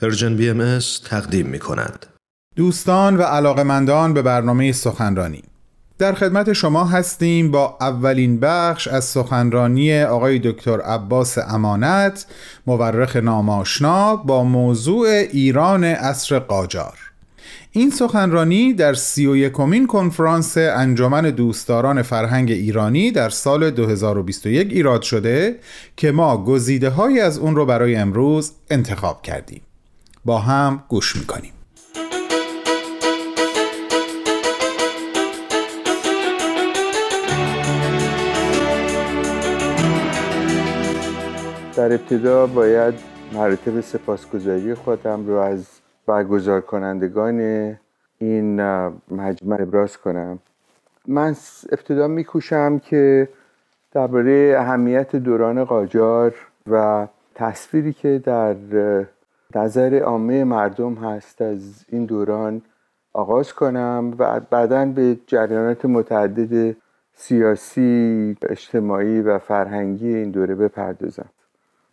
Persian BM تقدیم می کند. دوستان و علاقمندان به برنامه سخنرانی. در خدمت شما هستیم با اولین بخش از سخنرانی آقای دکتر عباس امانت مورخ نام‌آشنا با موضوع ایران عصر قاجار. این سخنرانی در سی و یکمین کنفرانس انجمن دوستداران فرهنگ ایرانی در سال 2021 ایراد شده که ما گزیده های از اون رو برای امروز انتخاب کردیم. با هم گوش می‌کنیم. در ابتدا باید مراتب سپاسگزاری خودم رو از برگزار کنندگان این مجمع ابراز کنم. من ابتدا میکوشم که درباره اهمیت دوران قاجار و تصویری که در نظر عامه مردم هست از این دوران آغاز کنم و بعدا به جریانات متعدد سیاسی، اجتماعی و فرهنگی این دوره بپردازم.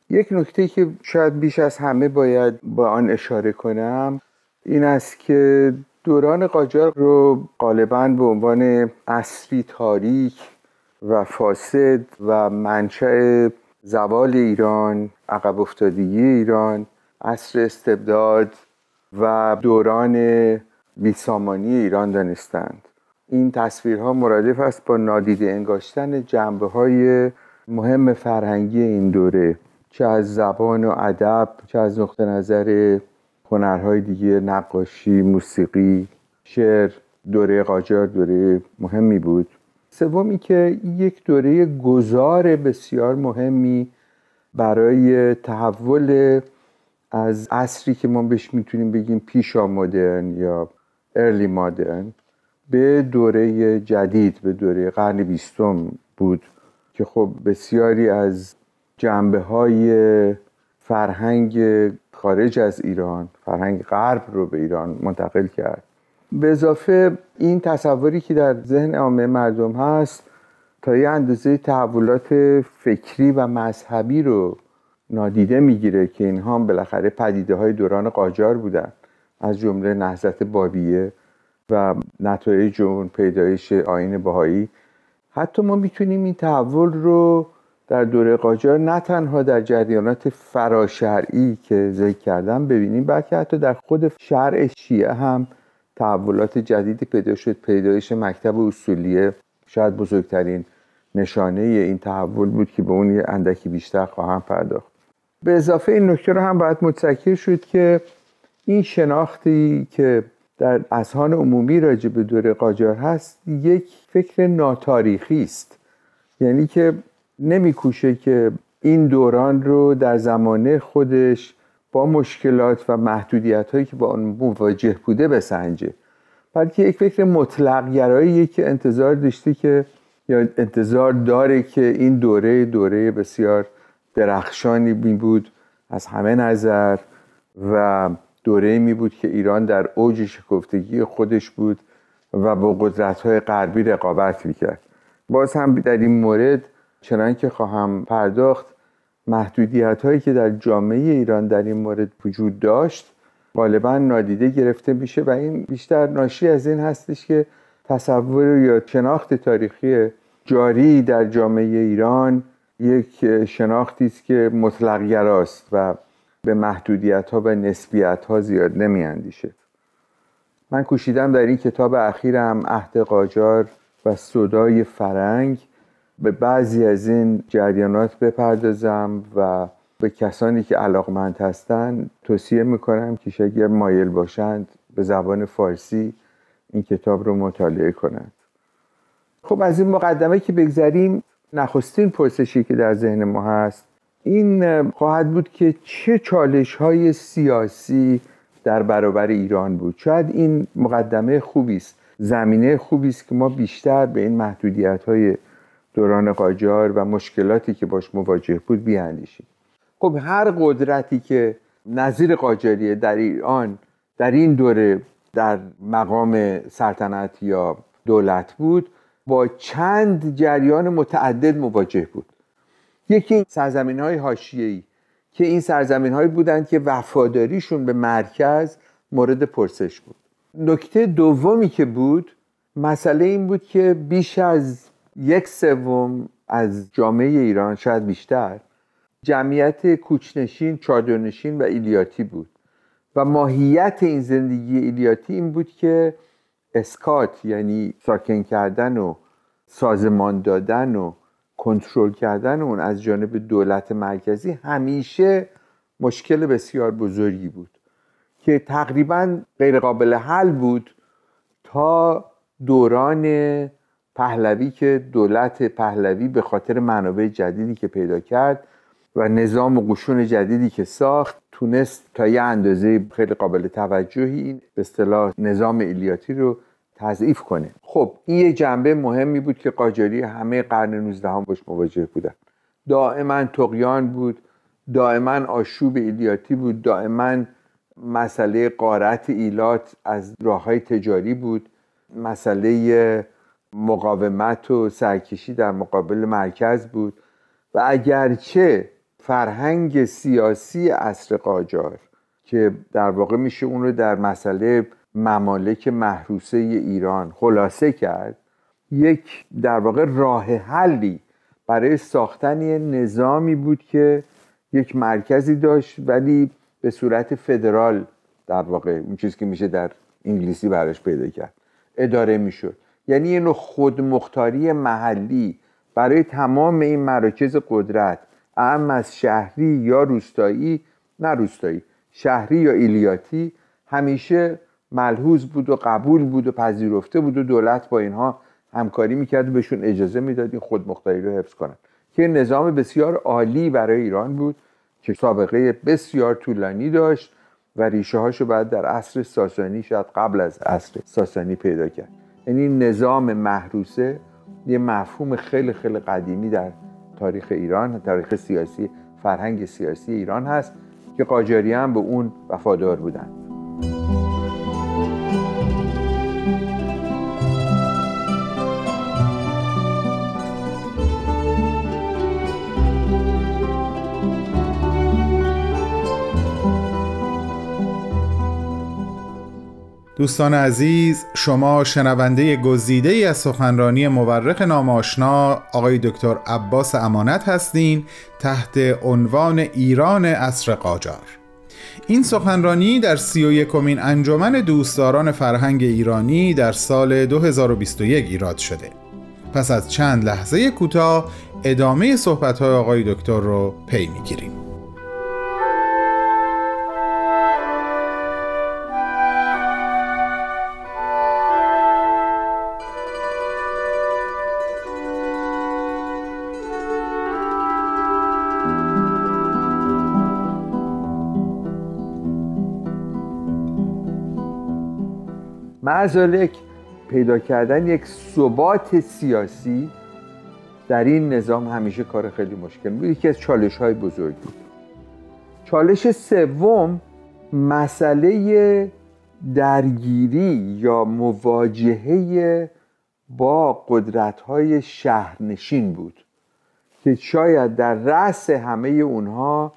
یک نکته که شاید بیش از همه باید با آن اشاره کنم این است که دوران قاجار رو غالبا به عنوان اصری تاریک و فاسد و منشأ زوال ایران عقب افتادگی ایران عصر استبداد و دوران بیسامانی ایران دانستند. این تصویرها مرادف است با نادیده انگاشتن جنبه های مهم فرهنگی این دوره چه از زبان و ادب چه از نقطه نظر هنرهای دیگه نقاشی موسیقی شعر دوره قاجار دوره مهمی بود. سومی که یک دوره گذار بسیار مهمی برای تحول از عصری که ما بهش می‌تونیم بگیم پیشا مدرن یا ارلی مدرن به دوره جدید به دوره قرن بیستم بود که خب بسیاری از جنبه های فرهنگ خارج از ایران فرهنگ غرب رو به ایران منتقل کرد. به اضافه این تصوری که در ذهن عامه مردم هست تا یه اندازه تحولات فکری و مذهبی رو نادیده می‌گیره که اینها هم بالاخره پدیده های دوران قاجار بودن. از جمله نهضت بابیه و نتایج اون پیدایش آین بهایی. حتی ما می‌تونیم این تحول رو در دوره قاجار نه تنها در جریانات فراشرعی که ذکر کردم ببینیم بلکه حتی در خود شرع شیعه هم تحولات جدیدی پیدا شد. پیدایش مکتب اصولیه شاید بزرگترین نشانه این تحول بود که به اون یه اندکی بیشتر خواهم پرداخت. به اضافه این نکته رو هم باید متذکر شد که این شناختی که در اذهان عمومی راجع به دوره قاجار هست یک فکر ناتاریخی است. یعنی که نمیکوشه که این دوران رو در زمانه خودش با مشکلات و محدودیت هایی که با آن مواجه بوده بسنجه. بلکه یک فکر مطلق گرایی که انتظار داشته که یا انتظار داره که این دوره دوره بسیار درخشانی می بود از همه نظر و دوره می بود که ایران در اوج شکفتگی خودش بود و با قدرت های غربی رقابت می‌کرد باز هم در این مورد چنانکه خواهم پرداخت محدودیت هایی که در جامعه ایران در این مورد وجود داشت غالبا نادیده گرفته میشه و این بیشتر ناشی از این هستش که تصور یا شناخت تاریخی جاری در جامعه ایران یک شناختی است که مطلق گراست و به محدودیت ها و نسبیت ها زیاد نمی اندیشه. من کوشیدم در این کتاب اخیرم عهد قاجار و صدای فرنگ به بعضی از این جریانات بپردازم و به کسانی که علاقمند هستند توصیه می‌کنم که اگر مایل باشند به زبان فارسی این کتاب رو مطالعه کنند خب از این مقدمه که بگذریم نخستین پرسشی که در ذهن ما هست این خواهد بود که چه چالش های سیاسی در برابر ایران بود. شاید این مقدمه خوبی است زمینه خوبی است که ما بیشتر به این محدودیت های دوران قاجار و مشکلاتی که باش مواجه بود بیاندیشیم. خب هر قدرتی که نظیر قاجاریه در ایران در این دوره در مقام سلطنت یا دولت بود با چند جریان متعدد مواجه بود. یکی سرزمین های هاشیهی که این سرزمین هایی بودند که وفاداریشون به مرکز مورد پرسش بود. نکته دومی که بود مسئله این بود که بیش از یک سوم از جامعه ایران شاید بیشتر جمعیت کوچنشین، چادرنشین و ایلیاتی بود. و ماهیت این زندگی ایلیاتی این بود که اسکات یعنی ساکن کردن و سازمان دادن و کنترل کردن اون از جانب دولت مرکزی همیشه مشکل بسیار بزرگی بود که تقریبا غیر قابل حل بود تا دوران پهلوی که دولت پهلوی به خاطر منابع جدیدی که پیدا کرد و نظام و قشون جدیدی که ساخت تونست تا یه اندازه خیلی قابل توجهی این به اصطلاح نظام ایلیاتی رو تضعیف کنه. خب این یه جنبه مهمی بود که قاجاری همه قرن 19 هم باش مواجه بودن. دائما تقیان بود دائما آشوب ایلیاتی بود دائما مسئله قارت ایلات از راه های تجاری بود مسئله مقاومت و سرکشی در مقابل مرکز بود. و اگرچه فرهنگ سیاسی اصر قاجار که در واقع میشه اون رو در مسئله ممالک محروسه ایران خلاصه کرد یک در واقع راه حلی برای ساختن نظامی بود که یک مرکزی داشت ولی به صورت فدرال در واقع اون چیزی که میشه در انگلیسی براش پیدا کرد اداره می‌شد. یعنی یه نوع خودمختاری محلی برای تمام این مراکز قدرت اهم از شهری یا روستایی نه روستایی. شهری یا ایلیاتی همیشه ملحوظ بود و قبول بود و پذیرفته بود و دولت با اینها همکاری می‌کرد و بهشون اجازه می‌داد این خودمختاری رو حفظ کنند که نظام بسیار عالی برای ایران بود که سابقه بسیار طولانی داشت و ریشه هاشو بعد در عصر ساسانی شاید قبل از عصر ساسانی پیدا کرد. یعنی نظام محروسه یه مفهوم خیلی خیلی قدیمی در تاریخ ایران تاریخ سیاسی فرهنگ سیاسی ایران هست که قاجاری هم به اون وفادار بودند دوستان عزیز شما شنونده گزیده ای از سخنرانی مورخ ناماشنا آقای دکتر عباس امانت هستین تحت عنوان ایران اصر قاجار. این سخنرانی در سی و یکمین انجمن دوستداران فرهنگ ایرانی در سال 2021 ایراد شده. پس از چند لحظه کوتاه ادامه صحبت‌های آقای دکتر رو پی می‌گیریم. معزالک پیدا کردن یک ثبات سیاسی در این نظام همیشه کار خیلی مشکل بود. یکی از چالش های بزرگ بود. چالش سوم مسئله درگیری یا مواجهه با قدرت های شهرنشین بود که شاید در رأس همه اونها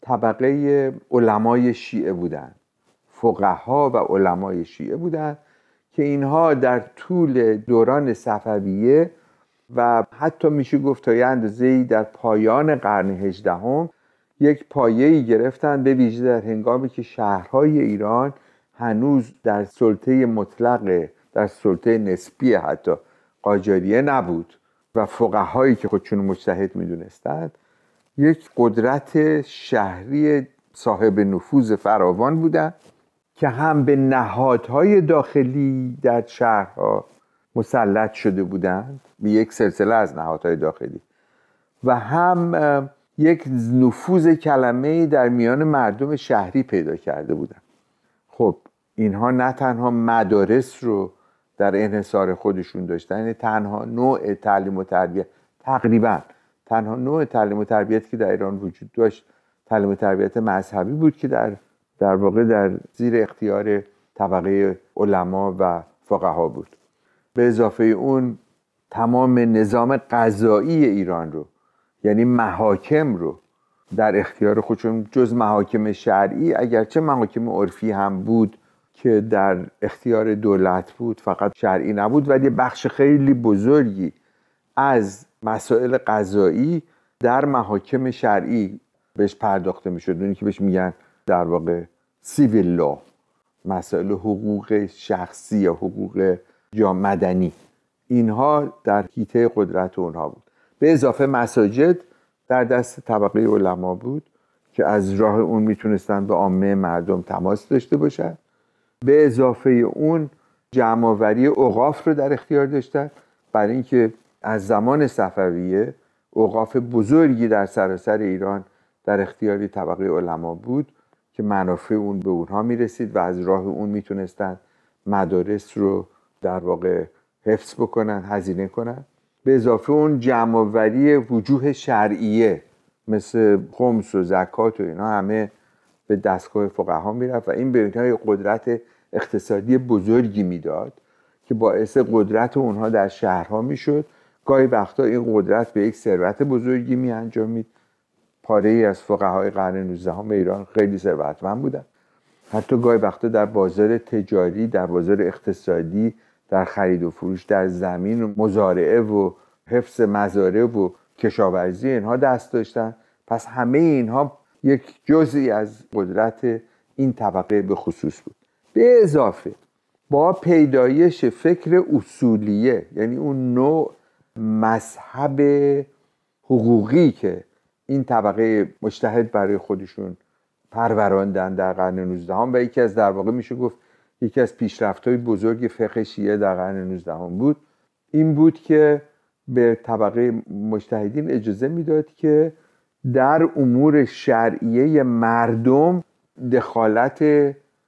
طبقه علمای شیعه بودند فقها و علمای شیعه بودند که اینها در طول دوران صفویه و حتی میشه گفت تا یه اندازه در پایان قرن هجدهم یک پایه‌ای گرفتن به ویژه در هنگامی که شهرهای ایران هنوز در سلطه مطلق در سلطه نسبی حتی قاجاریه نبود و فقهایی که خودشون مجتهد می‌دونستند یک قدرت شهری صاحب نفوذ فراوان بودند که هم به نهادهای داخلی در شهرها مسلط شده بودند به یک سلسله از نهادهای داخلی و هم یک نفوذ کلمه در میان مردم شهری پیدا کرده بودند. خب اینها نه تنها مدارس رو در انحصار خودشون داشتن یعنی تنها نوع تعلیم و تربیت تقریبا تنها نوع تعلیم و تربیت که در ایران وجود داشت تعلیم و تربیت مذهبی بود که در در واقع در زیر اختیار طبقه علما و فقها بود. به اضافه اون تمام نظام قضایی ایران رو یعنی محاکم رو در اختیار خودشون جز محاکم شرعی اگرچه محاکم عرفی هم بود که در اختیار دولت بود فقط شرعی نبود ولی بخش خیلی بزرگی از مسائل قضایی در محاکم شرعی بهش پرداخته می‌شد. اونی که بهش میگن در واقع سیویل لا مسائل حقوق شخصی یا حقوق یا مدنی. اینها در حیطه قدرت اونها بود. به اضافه مساجد در دست طبقه علما بود که از راه اون می‌تونستن به عامه مردم تماس داشته باشن. به اضافه اون جمعآوری اوقاف رو در اختیار داشتن. برای اینکه از زمان صفویه اوقاف بزرگی در سراسر ایران در اختیاری طبقه علما بود. که منافع اون به اونها می‌رسید و از راه اون می‌تونستن مدارس رو در واقع حفظ بکنن هزینه کنن. به اضافه اون جمعآوری وجوه شرعیه مثل خمس و زکات و اینا همه به دستگاه فقها می‌رفت و این به اینها قدرت اقتصادی بزرگی می‌داد که باعث قدرت اونها در شهرها می‌شد. گاهی وقتا این قدرت به یک ثروت بزرگی می انجامید پاره ای از فقهای قرن 19 ایران خیلی ثروتمند بودن. حتی گاهی وقتا در بازار تجاری در بازار اقتصادی در خرید و فروش در زمین و مزارعه و حفظ مزارع و کشاورزی اینها دست داشتن. پس همه اینها یک جزئی از قدرت این طبقه به خصوص بود. به اضافه با پیدایش فکر اصولیه یعنی اون نوع مذهب حقوقی که این طبقه مجتهد برای خودشون پروراندن در قرن 19 و یکی از در واقع میشه گفت یکی از پیشرفت های بزرگ فقه شیعه در قرن 19 بود. این بود که به طبقه مجتهدین اجازه می‌داد که در امور شرعیه مردم دخالت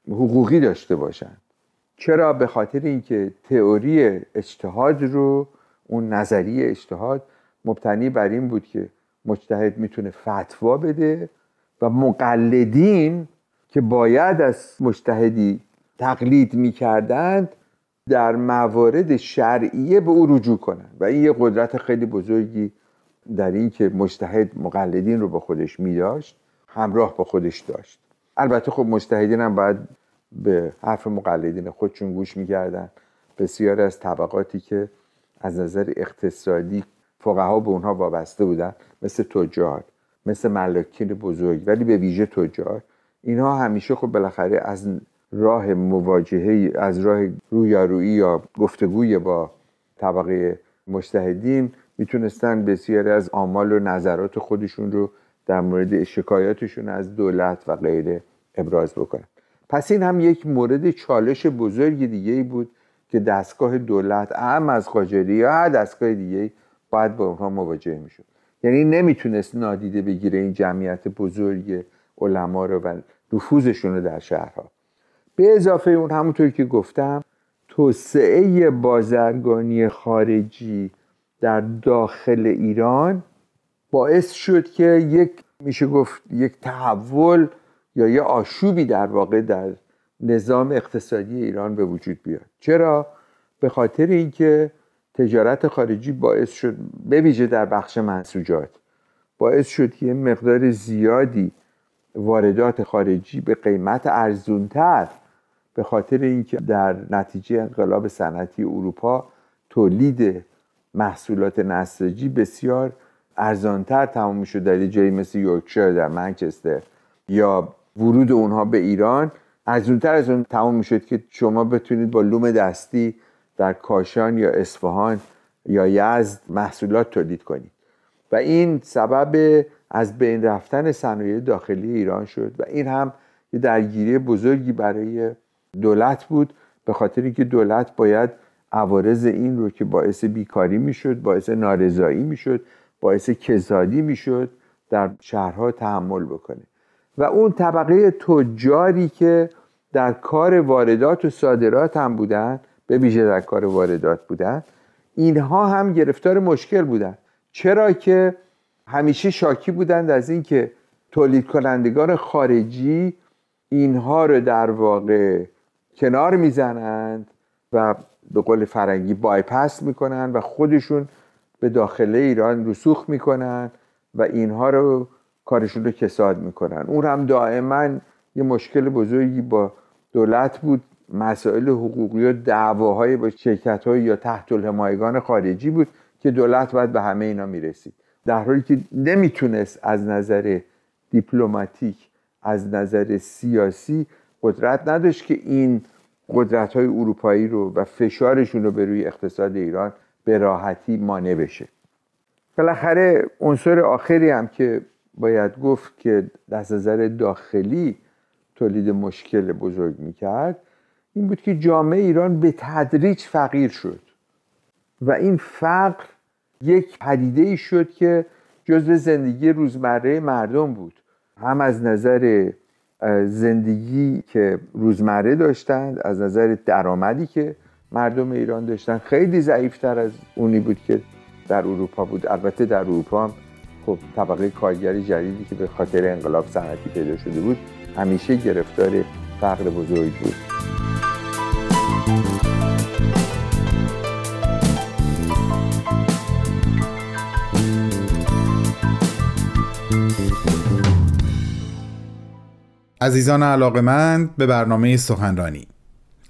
حقوقی داشته باشند. چرا؟ به خاطر اینکه تئوری اجتهاد رو اون نظریه اجتهاد مبتنی بر این بود که مجتهد می‌تونه فتوا بده و مقلدین که باید از مجتهدی تقلید می‌کردند در موارد شرعیه به او رجوع کنند. و این یه قدرت خیلی بزرگی در این که مجتهد مقلدین رو به خودش میداشت همراه با خودش داشت. البته خب مجتهدین هم باید به حرف مقلدین خودشون گوش می‌کردن. بسیاری از طبقاتی که از نظر اقتصادی فقها به اونها وابسته بودن مثل تجار مثل ملکین بزرگ ولی به ویژه تجار. اینها همیشه خب بالاخره از راه مواجهه از راه رویارویی یا گفتگوی با طبقه مجتهدین می‌تونستن بسیاری از آمال و نظرات خودشون رو در مورد شکایاتشون از دولت و غیره ابراز بکنن. پس این هم یک مورد چالش بزرگ دیگه بود که دستگاه دولت اهم از قاجاری یا هر دستگاه دیگه باید با اونها مواجه می‌شد. یعنی نمی‌تونست نادیده بگیره این جمعیت بزرگ علما رو و نفوذشون رو در شهرها. به اضافه اون همونطور که گفتم توسعه بازرگانی خارجی در داخل ایران باعث شد که یک میشه گفت یک تحول یا یه آشوبی در واقع در نظام اقتصادی ایران به وجود بیاد. چرا؟ به خاطر اینکه تجارت خارجی باعث شد به ویژه در بخش منسوجات باعث شد که مقدار زیادی واردات خارجی به قیمت ارزونتر به خاطر اینکه در نتیجه انقلاب صنعتی اروپا تولید محصولات نساجی بسیار ارزانتر تمام شد در جایی مثل یورکشایر در منچستر یا ورود اونها به ایران ارزونتر از اون تمام می‌شد که شما بتونید با لوم دستی در کاشان یا اصفهان یا یزد محصولات تولید کنید. و این سبب از بین رفتن صنایع داخلی ایران شد و این هم یه درگیری بزرگی برای دولت بود به خاطر اینکه دولت باید عوارض این رو که باعث بیکاری می‌شد باعث نارضایی می‌شد باعث کزادی می‌شد در شهرها تحمل بکنه. و اون طبقه تجاری که در کار واردات و صادرات هم بودن به ویژه در کار واردات بودن اینها هم گرفتار مشکل بودن. چرا که همیشه شاکی بودند از اینکه تولید کنندگان خارجی اینها رو در واقع کنار می‌زنند و به قول فرنگی بایپس می‌کنن و خودشون به داخل ایران رسوخ می‌کنن و اینها رو کارشون رو کساد می‌کنن اون هم دائما یه مشکل بزرگی با دولت بود مسائل حقوقی و دعواهای با شرکت های یا تحت الحمایگان خارجی بود که دولت باید به همه اینا می‌رسید. در حالی که نمی‌تونست از نظر دیپلماتیک از نظر سیاسی قدرت نداشت که این قدرت های اروپایی رو و فشارشون رو به روی اقتصاد ایران به راحتی مانع بشه. بالاخره عنصر آخری هم که باید گفت که دست نظر داخلی تولید مشکل بزرگ می‌کرد این بود که جامعه ایران به تدریج فقیر شد و این فقر یک پدیده ای شد که جزء زندگی روزمره مردم بود. هم از نظر زندگی که روزمره داشتند از نظر درآمدی که مردم ایران داشتن خیلی ضعیفتر از اونی بود که در اروپا بود. البته در اروپا هم خب طبقه کارگری جدیدی که به خاطر انقلاب صنعتی پیدا شده بود همیشه گرفتار فقر بزرگ بود. عزیزان علاقمند به برنامه سخنرانی.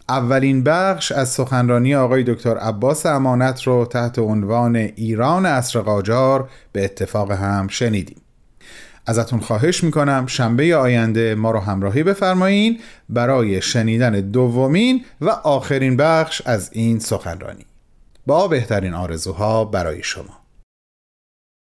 اولین بخش از سخنرانی آقای دکتر عباس امانت رو تحت عنوان ایران اصر قاجار به اتفاق هم شنیدیم. ازتون خواهش می‌کنم شنبه آینده ما رو همراهی بفرمایین برای شنیدن دومین و آخرین بخش از این سخنرانی. با بهترین آرزوها برای شما.